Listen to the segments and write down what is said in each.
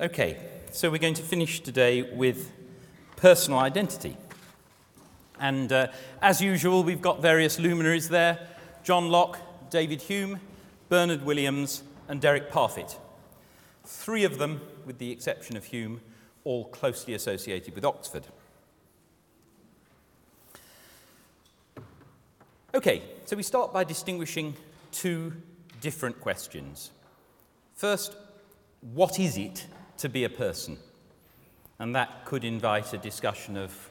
Okay, so we're going to finish today with personal identity. And uh, as usual, we've got various luminaries there John Locke, David Hume, Bernard Williams, and Derek Parfit. Three of them, with the exception of Hume, all closely associated with Oxford. Okay, so we start by distinguishing two different questions. First, what is it to be a person? And that could invite a discussion of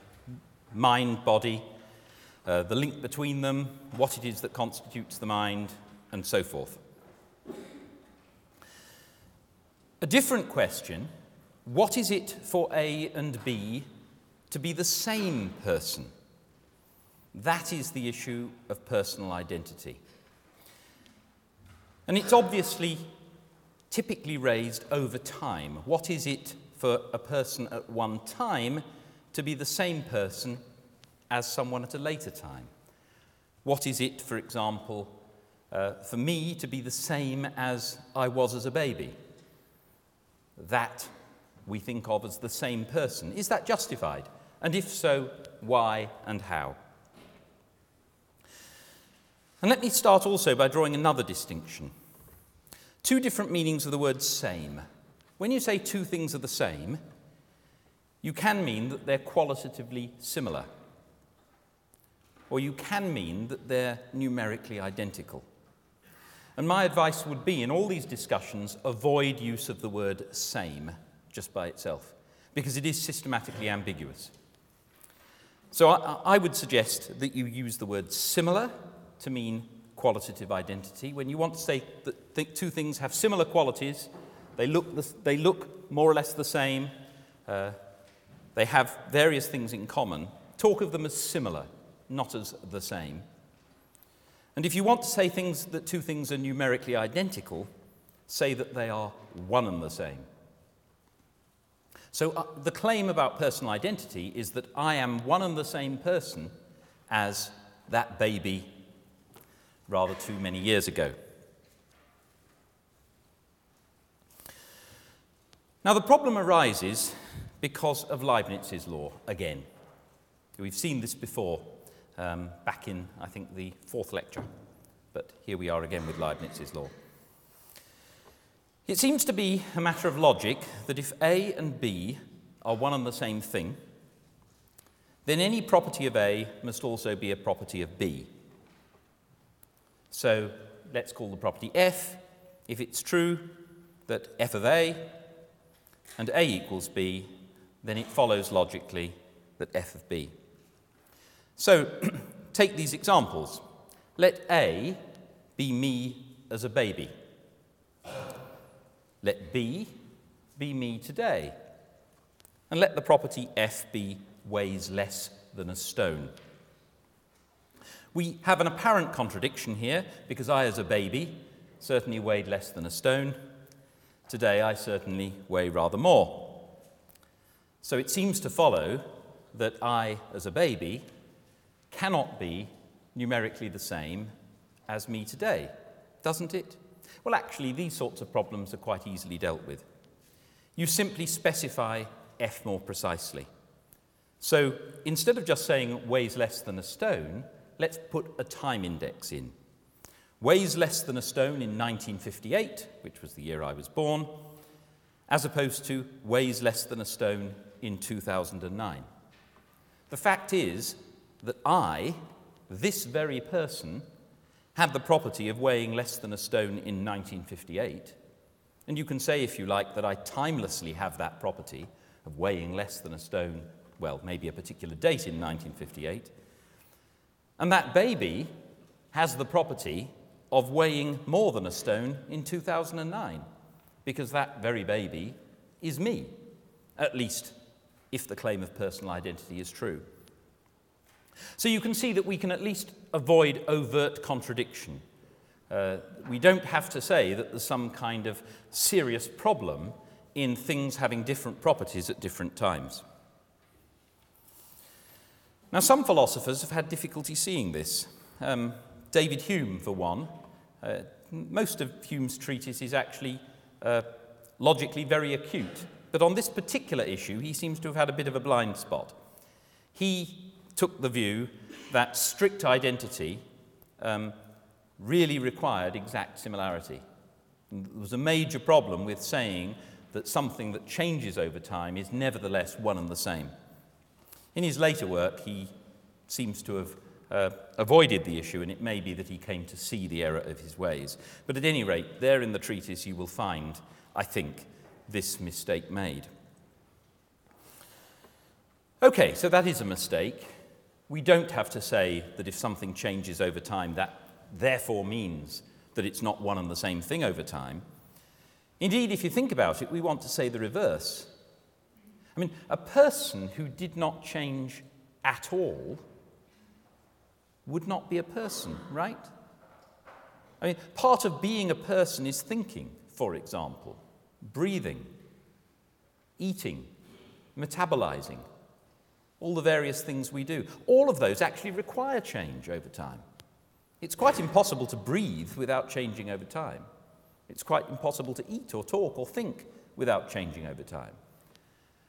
mind, body, uh, the link between them, what it is that constitutes the mind, and so forth. A different question what is it for A and B to be the same person? That is the issue of personal identity. And it's obviously typically raised over time. What is it for a person at one time to be the same person as someone at a later time? What is it, for example, uh, for me to be the same as I was as a baby? That we think of as the same person. Is that justified? And if so, why and how? And let me start also by drawing another distinction. Two different meanings of the word same. When you say two things are the same, you can mean that they're qualitatively similar. Or you can mean that they're numerically identical. And my advice would be in all these discussions, avoid use of the word same just by itself, because it is systematically ambiguous. So I, I would suggest that you use the word similar to mean qualitative identity. When you want to say that th- two things have similar qualities, they look, the, they look more or less the same, uh, they have various things in common, talk of them as similar, not as the same. And if you want to say things that two things are numerically identical, say that they are one and the same. So uh, the claim about personal identity is that I am one and the same person as that baby rather too many years ago. Now, the problem arises because of Leibniz's law again. We've seen this before um, back in, I think, the fourth lecture, but here we are again with Leibniz's law. It seems to be a matter of logic that if A and B are one and the same thing, then any property of A must also be a property of B. So let's call the property f. If it's true that f of a and a equals b, then it follows logically that f of b. So take these examples. Let a be me as a baby. Let b be me today. And let the property f be weighs less than a stone. We have an apparent contradiction here because I, as a baby, certainly weighed less than a stone. Today, I certainly weigh rather more. So it seems to follow that I, as a baby, cannot be numerically the same as me today, doesn't it? Well, actually, these sorts of problems are quite easily dealt with. You simply specify F more precisely. So instead of just saying weighs less than a stone, let's put a time index in. Weighs less than a stone in 1958, which was the year I was born, as opposed to weighs less than a stone in 2009. The fact is that I, this very person, had the property of weighing less than a stone in 1958. And you can say, if you like, that I timelessly have that property of weighing less than a stone, well, maybe a particular date in 1958. And that baby has the property of weighing more than a stone in 2009, because that very baby is me, at least if the claim of personal identity is true. So you can see that we can at least avoid overt contradiction. Uh, we don't have to say that there's some kind of serious problem in things having different properties at different times. Now, some philosophers have had difficulty seeing this. Um, David Hume, for one. Uh, most of Hume's treatise is actually uh, logically very acute, but on this particular issue, he seems to have had a bit of a blind spot. He took the view that strict identity um, really required exact similarity. And there was a major problem with saying that something that changes over time is nevertheless one and the same. In his later work, he seems to have uh, avoided the issue, and it may be that he came to see the error of his ways. But at any rate, there in the treatise you will find, I think, this mistake made. Okay, so that is a mistake. We don't have to say that if something changes over time, that therefore means that it's not one and the same thing over time. Indeed, if you think about it, we want to say the reverse. I mean, a person who did not change at all would not be a person, right? I mean, part of being a person is thinking, for example, breathing, eating, metabolizing, all the various things we do. All of those actually require change over time. It's quite impossible to breathe without changing over time. It's quite impossible to eat or talk or think without changing over time.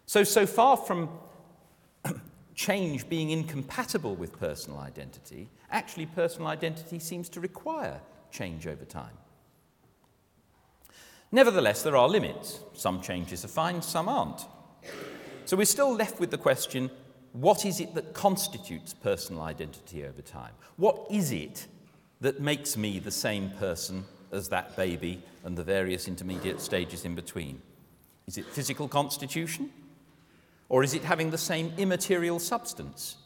So, so far from change being incompatible with personal identity, actually, personal identity seems to require change over time. Nevertheless, there are limits. Some changes are fine, some aren't. So we're still left with the question what is it that constitutes personal identity over time? What is it that makes me the same person as that baby and the various intermediate stages in between? Is it physical constitution? Or is it having the same immaterial substance?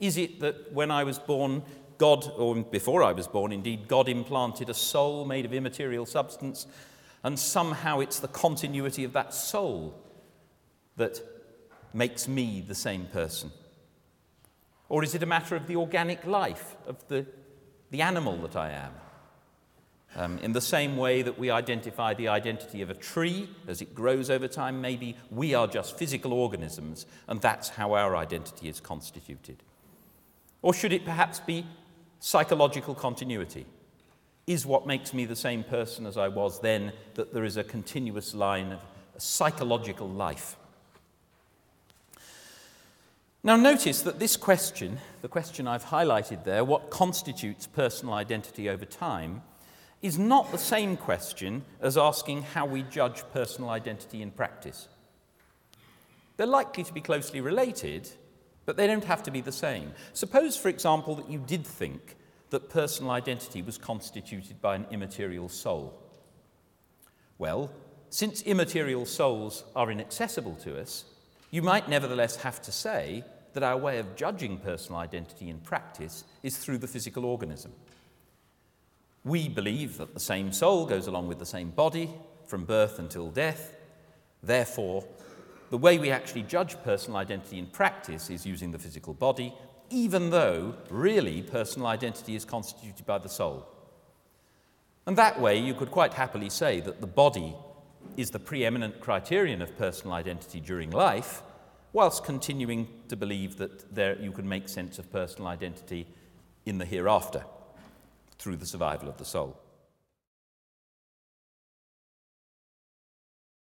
Is it that when I was born, God, or before I was born, indeed, God implanted a soul made of immaterial substance, and somehow it's the continuity of that soul that makes me the same person? Or is it a matter of the organic life of the the animal that I am. Um, in the same way that we identify the identity of a tree as it grows over time, maybe we are just physical organisms, and that's how our identity is constituted. Or should it perhaps be psychological continuity? Is what makes me the same person as I was then that there is a continuous line of psychological life? Now, notice that this question, the question I've highlighted there, what constitutes personal identity over time, is not the same question as asking how we judge personal identity in practice. They're likely to be closely related, but they don't have to be the same. Suppose, for example, that you did think that personal identity was constituted by an immaterial soul. Well, since immaterial souls are inaccessible to us, you might nevertheless have to say that our way of judging personal identity in practice is through the physical organism. We believe that the same soul goes along with the same body from birth until death. Therefore, the way we actually judge personal identity in practice is using the physical body, even though really personal identity is constituted by the soul. And that way, you could quite happily say that the body is the preeminent criterion of personal identity during life, whilst continuing to believe that there, you can make sense of personal identity in the hereafter through the survival of the soul.